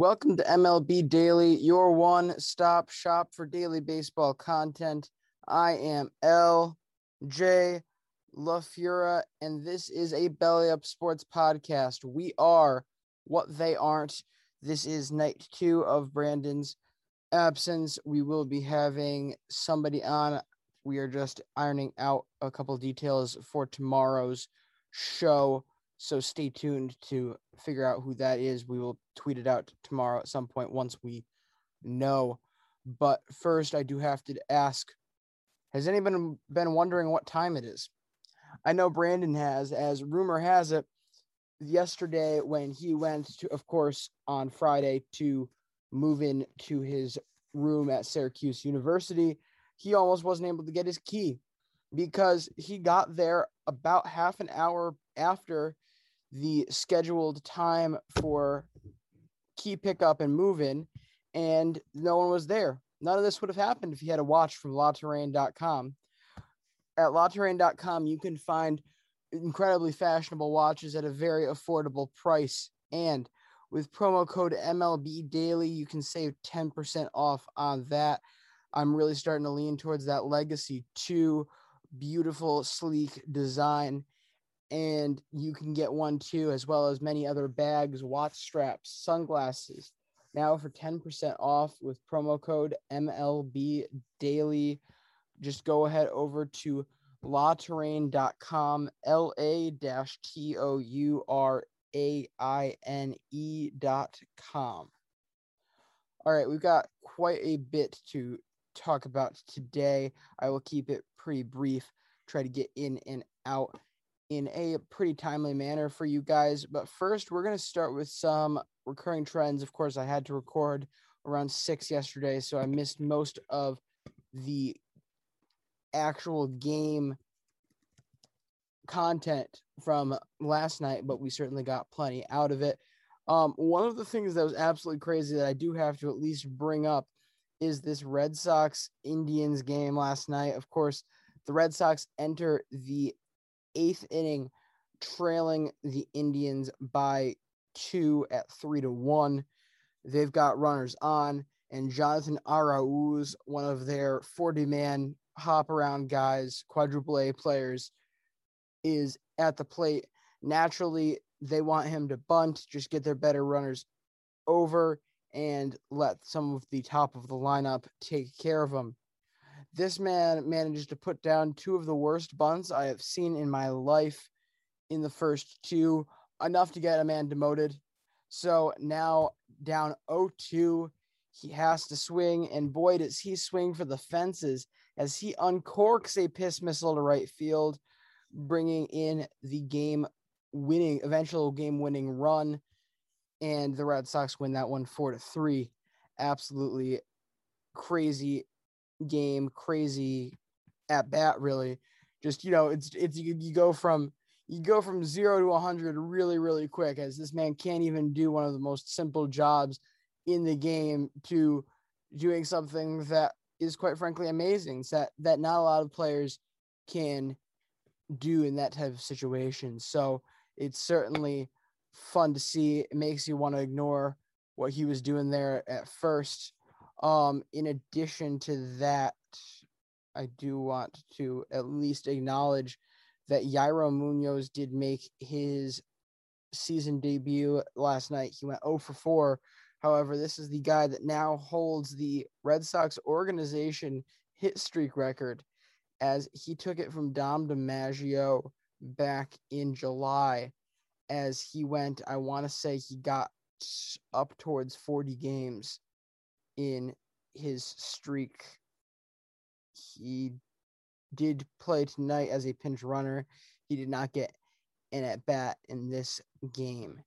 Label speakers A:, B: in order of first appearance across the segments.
A: Welcome to MLB Daily, your one stop shop for daily baseball content. I am LJ LaFura, and this is a Belly Up Sports podcast. We are what they aren't. This is night two of Brandon's absence. We will be having somebody on. We are just ironing out a couple details for tomorrow's show. So stay tuned to figure out who that is. We will tweet it out tomorrow at some point once we know. But first, I do have to ask Has anyone been wondering what time it is? I know Brandon has, as rumor has it, yesterday when he went to, of course, on Friday to move in to his room at Syracuse University, he almost wasn't able to get his key because he got there about half an hour after the scheduled time for key pickup and move in, and no one was there. None of this would have happened if he had a watch from LaTouraine.com. At LaTouraine.com, you can find incredibly fashionable watches at a very affordable price. And with promo code MLB Daily, you can save 10% off on that. I'm really starting to lean towards that Legacy 2 beautiful, sleek design and you can get one too, as well as many other bags, watch straps, sunglasses. Now for 10% off with promo code MLB Daily. Just go ahead over to latouraine.com, L A T O U R A I N E.com. All right, we've got quite a bit to talk about today. I will keep it pretty brief, try to get in and out in a pretty timely manner for you guys. But first, we're going to start with some recurring trends. Of course, I had to record around six yesterday, so I missed most of the actual game content from last night, but we certainly got plenty out of it. Um, one of the things that was absolutely crazy that I do have to at least bring up is this Red Sox Indians game last night. Of course, the Red Sox enter the eighth inning, trailing the Indians by two at three to one. They've got runners on, and Jonathan Arauz, one of their 40 man hop around guys, quadruple A players, is at the plate. Naturally, they want him to bunt, just get their better runners over. and let some of the top of the lineup take care of him. This man manages to put down two of the worst bunts I have seen in my life in the first two, enough to get a man demoted. So now down 0-2, he has to swing, and boy, does he swing for the fences as he uncorks a piss missile to right field, bringing in the game winning, eventual game winning run. And the Red Sox win that one four to three. Absolutely crazy game, crazy at bat, really. Just, you know, it's, it's, you, you go from, you go from zero to 100 really, really quick as this man can't even do one of the most simple jobs in the game to doing something that is quite frankly amazing that that not a lot of players can do in that type of situation. So it's certainly fun to see. It makes you want to ignore what he was doing there at first. Um, in addition to that, I do want to at least acknowledge that Yairo Munoz did make his season debut last night. He went 0 for 4 However, this is the guy that now holds the Red Sox organization hit streak record as he took it from Dom DiMaggio back in July as he went, I want to say he got up towards 40 games in his streak. He did play tonight as a pinch runner. He did not get an at bat in this game.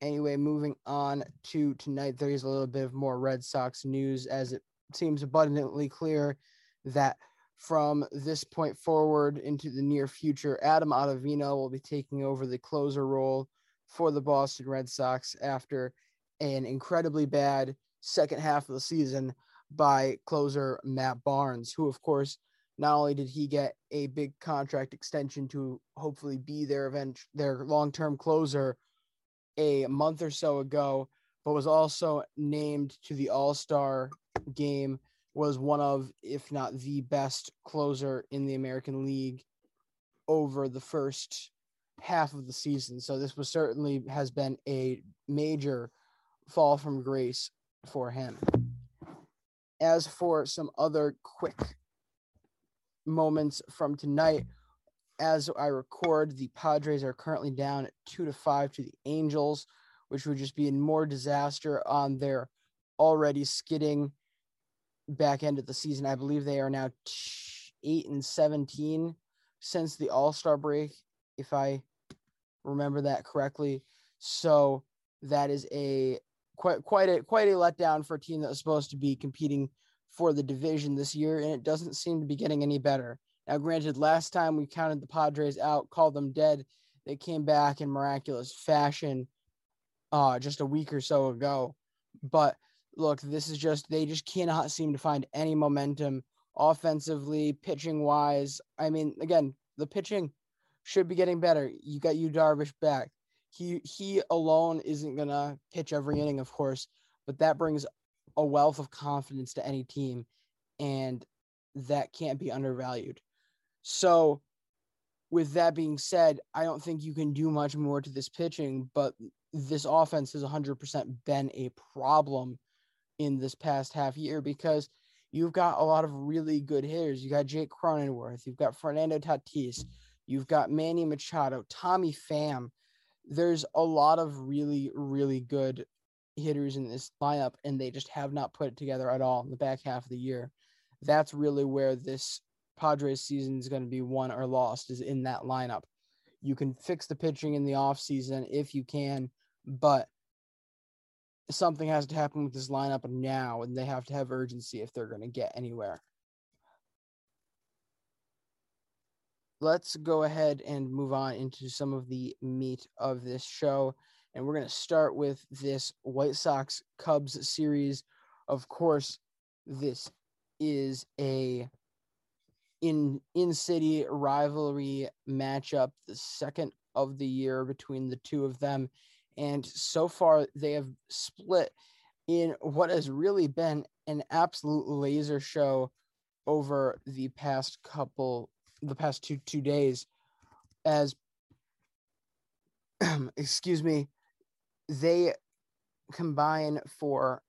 A: Anyway, moving on to tonight, there is a little bit of more Red Sox news as it seems abundantly clear that from this point forward into the near future, Adam Ottavino will be taking over the closer role for the Boston Red Sox after an incredibly bad second half of the season by closer Matt Barnes, who, of course, not only did he get a big contract extension to hopefully be their event, their long-term closer a month or so ago, but was also named to the All Star game. Was one of, if not the best closer in the American League over the first half of the season. So this was certainly has been a major fall from grace for him. As for some other quick moments from tonight, as I record, the Padres are currently down two to five to the Angels, which would just be in more disaster on their already skidding back end of the season. I believe they are now eight and seventeen since the All Star break, if I remember that correctly. So that is a quite quite a quite a letdown for a team that was supposed to be competing for the division this year, and it doesn't seem to be getting any better. Now, granted, last time we counted the Padres out, called them dead. They came back in miraculous fashion uh, just a week or so ago. But look, this is just, they just cannot seem to find any momentum offensively, pitching wise. I mean, again, the pitching should be getting better. You got you Darvish back. He he alone isn't gonna pitch every inning, of course, but that brings a wealth of confidence to any team, and that can't be undervalued. So, with that being said, I don't think you can do much more to this pitching, but this offense has 100% been a problem in this past half year because you've got a lot of really good hitters. You got Jake Cronenworth, you've got Fernando Tatis, you've got Manny Machado, Tommy Pham. There's a lot of really, really good hitters in this lineup, and they just have not put it together at all in the back half of the year. That's really where this Padres season is going to be won or lost is in that lineup. You can fix the pitching in the offseason if you can, but something has to happen with this lineup now, and they have to have urgency if they're going to get anywhere. Let's go ahead and move on into some of the meat of this show. And we're going to start with this White Sox Cubs series. Of course, this is a in in city rivalry matchup, the second of the year between the two of them. And so far, they have split in what has really been an absolute laser show over the past couple, the past two two days. As excuse me, they combine for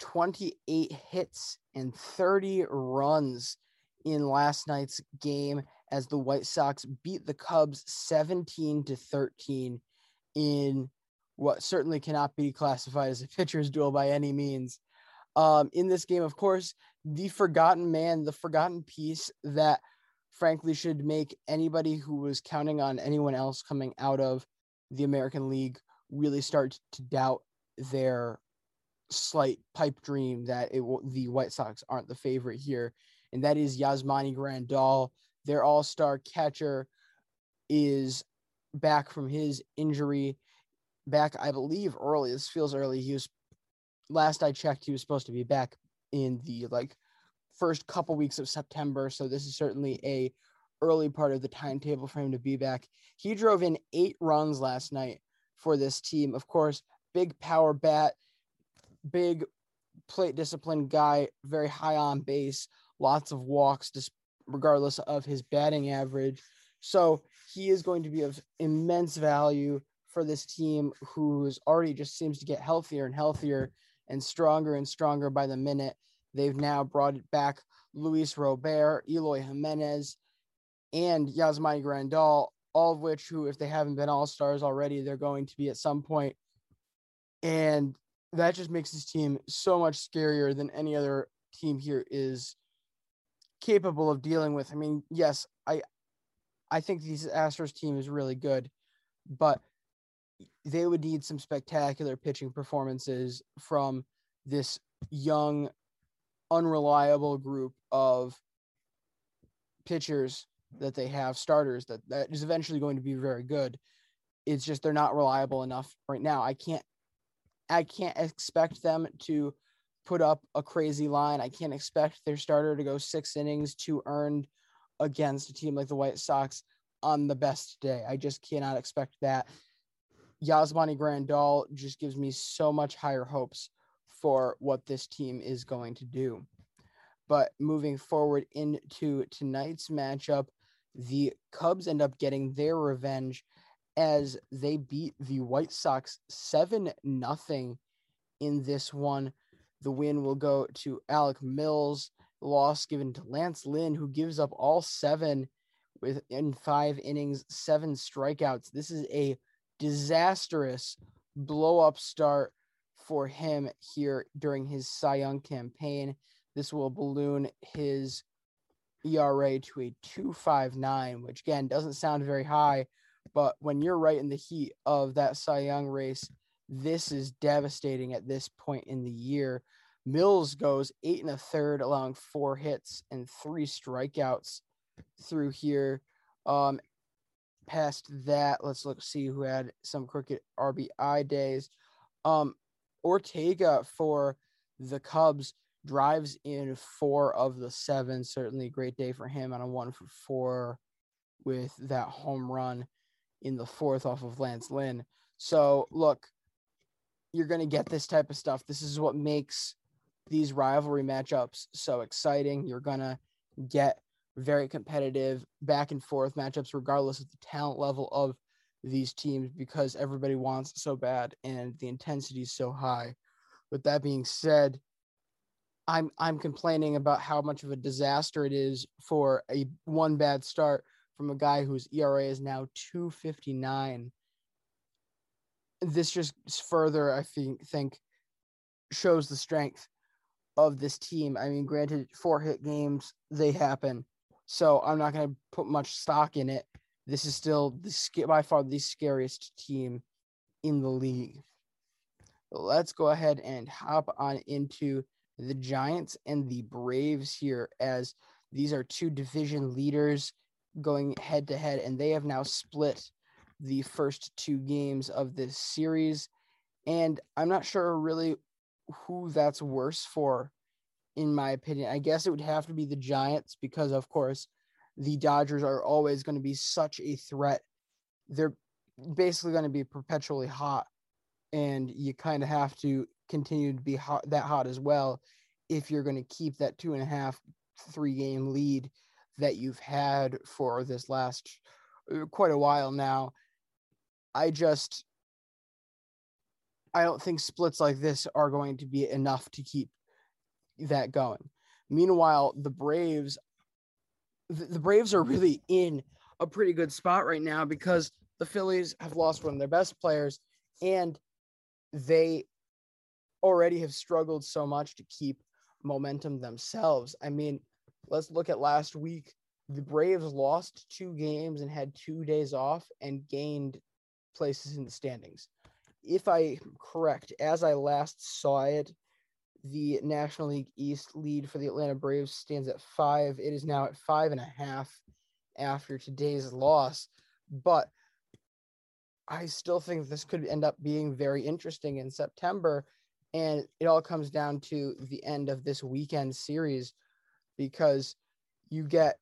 A: 28 hits and 30 runs in last night's game as the White Sox beat the Cubs 17 to 13 in what certainly cannot be classified as a pitcher's duel by any means. Um, in this game, of course, the forgotten man, the forgotten piece that frankly should make anybody who was counting on anyone else coming out of the American League really start to doubt their slight pipe dream that it the White Sox aren't the favorite here, and that is Yasmani Grandal, their all-star catcher, is back from his injury. Back, I believe, early. This feels early. He was last I checked, he was supposed to be back in the like first couple weeks of September. So this is certainly a early part of the timetable for him to be back. He drove in eight runs last night for this team. Of course, big power bat, big plate discipline guy, very high on base, lots of walks, regardless of his batting average. So he is going to be of immense value for this team, who's already just seems to get healthier and healthier and stronger and stronger by the minute. They've now brought it back Luis Robert, Eloy Jimenez, and Yasmani Grandal, all of which, who, if they haven't been all stars already, they're going to be at some point. And that just makes this team so much scarier than any other team here is capable of dealing with. I mean, yes, I I think these Astros team is really good, but they would need some spectacular pitching performances from this young, unreliable group of pitchers that they have starters that that is eventually going to be very good. It's just they're not reliable enough right now. I can't I can't expect them to put up a crazy line. I can't expect their starter to go six innings to earned against a team like the White Sox on the best day. I just cannot expect that. Yasmani Grandal just gives me so much higher hopes for what this team is going to do. But moving forward into tonight's matchup, the Cubs end up getting their revenge as they beat the White Sox 7 nothing in this one. The win will go to Alec Mills, loss given to Lance Lynn, who gives up all seven within five innings, seven strikeouts. This is a disastrous blow up start for him here during his Cy Young campaign. This will balloon his ERA to a 259, which again doesn't sound very high, but when you're right in the heat of that Cy Young race, this is devastating at this point in the year. Mills goes eight and a third, allowing four hits and three strikeouts through here. Um, past that, let's look see who had some crooked RBI days. Um, Ortega for the Cubs drives in four of the seven. Certainly a great day for him on a one for four with that home run in the fourth off of Lance Lynn. So look, you're going to get this type of stuff. This is what makes these rivalry matchups so exciting. You're going to get very competitive back and forth matchups, regardless of the talent level of these teams, because everybody wants so bad and the intensity is so high. With that being said, I'm I'm complaining about how much of a disaster it is for a one bad start from a guy whose ERA is now 259. This just further, I think, think shows the strength of this team. I mean, granted, four hit games, they happen. So I'm not going to put much stock in it. This is still the, by far the scariest team in the league. Let's go ahead and hop on into the Giants and the Braves here, as these are two division leaders going head to head, and they have now split the first two games of this series. And I'm not sure really who that's worse for in my opinion. I guess it would have to be the Giants because, of course, the Dodgers are always going to be such a threat. They're basically going to be perpetually hot, and you kind of have to continue to be hot, that hot as well if you're going to keep that two and a half, three game lead that you've had for this last uh, quite a while now. I just I don't think splits like this are going to be enough to keep that going. Meanwhile, the Braves, the, the Braves are really in a pretty good spot right now because the Phillies have lost one of their best players and they already have struggled so much to keep momentum themselves. I mean, let's look at last week. The Braves lost two games and had two days off and gained places in the standings. If I am correct, as I last saw it, the National League East lead for the Atlanta Braves stands at five. It is now at five and a half after today's loss. But I still think this could end up being very interesting in September. And it all comes down to the end of this weekend series because you get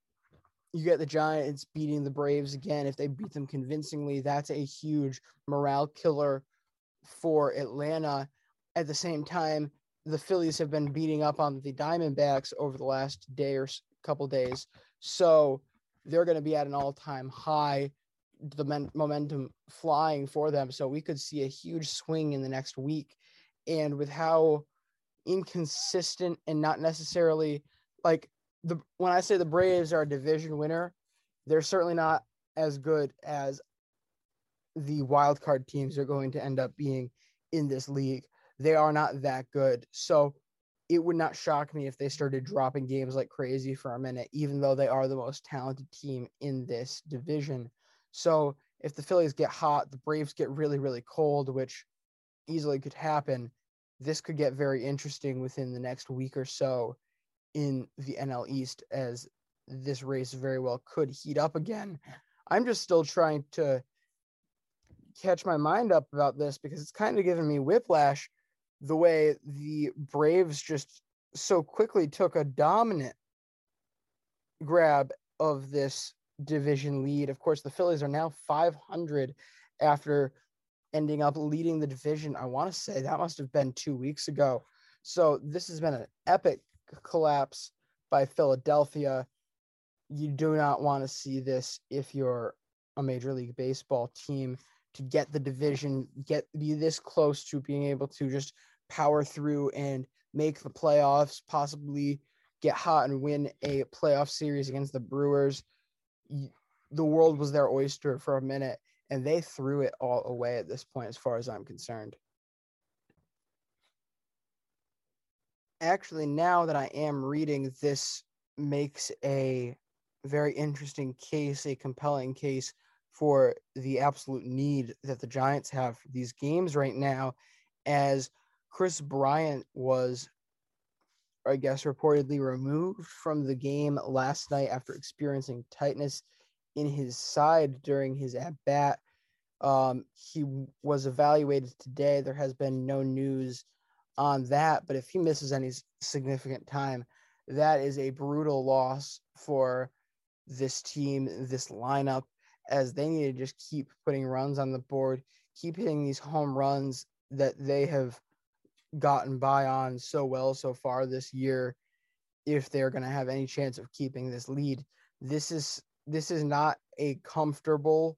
A: you get the Giants beating the Braves again. If they beat them convincingly, that's a huge morale killer for Atlanta. At the same time, the Phillies have been beating up on the Diamondbacks over the last day or couple days. So they're going to be at an all time high, the men- momentum flying for them. So we could see a huge swing in the next week. And with how inconsistent and not necessarily like the when I say the Braves are a division winner, they're certainly not as good as the wild card teams are going to end up being in this league. They are not that good. So it would not shock me if they started dropping games like crazy for a minute, even though they are the most talented team in this division. So if the Phillies get hot, the Braves get really, really cold, which easily could happen. This could get very interesting within the next week or so in the NL East as this race very well could heat up again. I'm just still trying to catch my mind up about this because it's kind of giving me whiplash the way the Braves just so quickly took a dominant grab of this division lead. Of course, the Phillies are now 500 after ending up leading the division. I want to say that must have been two weeks ago. So this has been an epic collapse by Philadelphia. You do not want to see this if you're a Major League Baseball team to get the division, get be this close to being able to just power through and make the playoffs, possibly get hot and win a playoff series against the Brewers. The world was their oyster for a minute, and they threw it all away at this point, as far as I'm concerned. actually, now that I am reading, this makes a very interesting case, a compelling case for the absolute need that the Giants have for these games right now, as Kris Bryant was, I guess, reportedly removed from the game last night after experiencing tightness in his side during his at bat. Um, he was evaluated today. There has been no news on that. But if he misses any significant time, that is a brutal loss for this team, this lineup, as they need to just keep putting runs on the board, keep hitting these home runs that they have gotten by on so well so far this year if they're going to have any chance of keeping this lead this is this is not a comfortable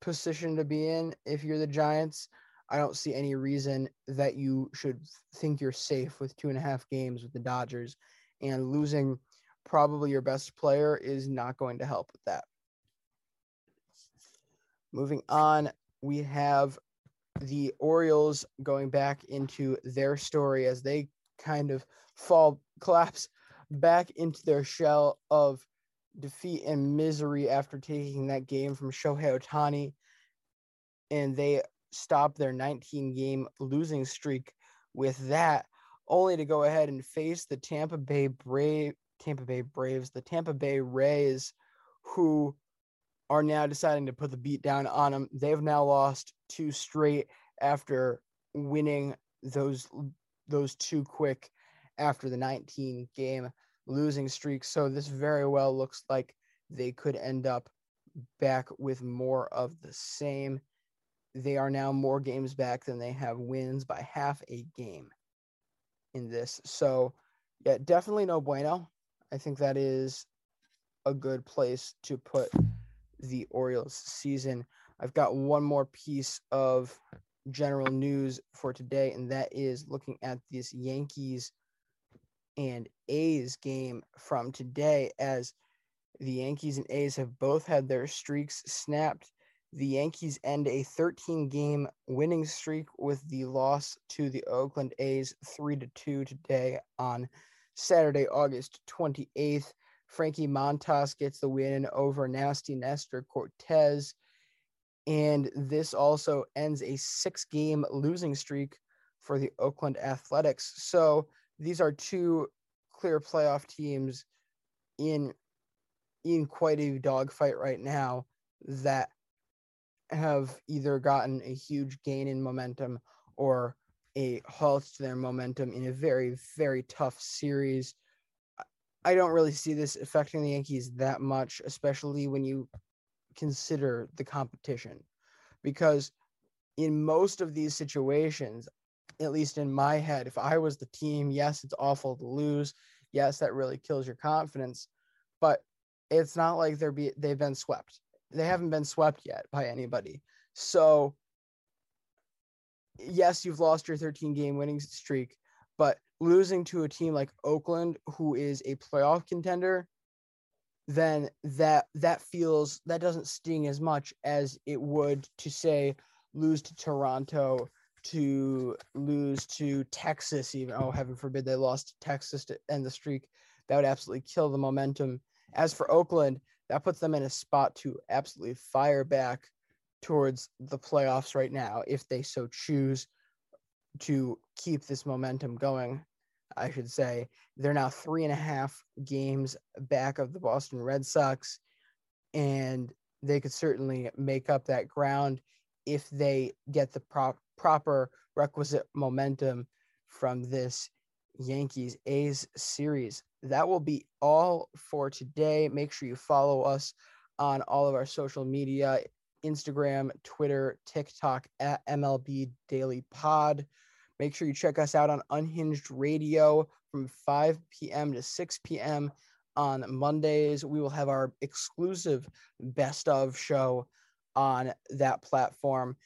A: position to be in if you're the giants I don't see any reason that you should think you're safe with two and a half games with the Dodgers, and losing probably your best player is not going to help with that. Moving on, we have the Orioles going back into their story as they kind of fall, collapse back into their shell of defeat and misery after taking that game from Shohei Ohtani. And they stop their 19 game losing streak with that, only to go ahead and face the Tampa Bay Brave Tampa Bay Braves, the Tampa Bay Rays, who are now deciding to put the beat down on them. They've now lost two straight after winning those those two quick after the 19 game losing streak. So this very well looks like they could end up back with more of the same they are now more games back than they have wins by half a game in this. So, yeah, definitely no bueno. I think that is a good place to put the Orioles season. I've got one more piece of general news for today, and that is looking at this Yankees and A's game from today as the Yankees and A's have both had their streaks snapped. The Yankees end a 13 game winning streak with the loss to the Oakland A's 3 to 2 today on Saturday, August 28th. Frankie Montas gets the win over nasty Nestor Cortes. And this also ends a six game losing streak for the Oakland Athletics. So these are two clear playoff teams in in quite a dogfight right now that have either gotten a huge gain in momentum or a halt to their momentum in a very very tough series. I don't really see this affecting the Yankees that much, especially when you consider the competition because in most of these situations at least in my head if i was the team yes it's awful to lose. Yes that really kills your confidence but it's not like they're be they've been swept. They haven't been swept yet by anybody. So yes you've lost your 13 game winning streak but losing to a team like oakland who is a playoff contender then that that feels that doesn't sting as much as it would to say lose to Toronto, to lose to Texas, even oh heaven forbid they lost to Texas to end the streak. That would absolutely kill the momentum. As for Oakland, that puts them in a spot to absolutely fire back towards the playoffs right now if they so choose to keep this momentum going. I should say. They're now three and a half games back of the Boston Red Sox, and they could certainly make up that ground if they get the prop, proper requisite momentum from this Yankees A's series. That will be all for today. Make sure you follow us on all of our social media Instagram, Twitter, TikTok at MLB Daily Pod. Make sure you check us out on Unhinged Radio from 5 p.m. to 6 p.m. on Mondays. We will have our exclusive best of show on that platform.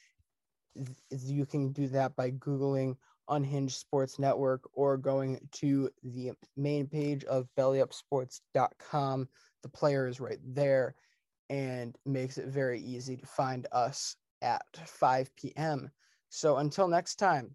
A: You can do that by Googling Unhinged Sports Network or going to the main page of bellyupsports.com. The player is right there and makes it very easy to find us at 5 p.m. So until next time,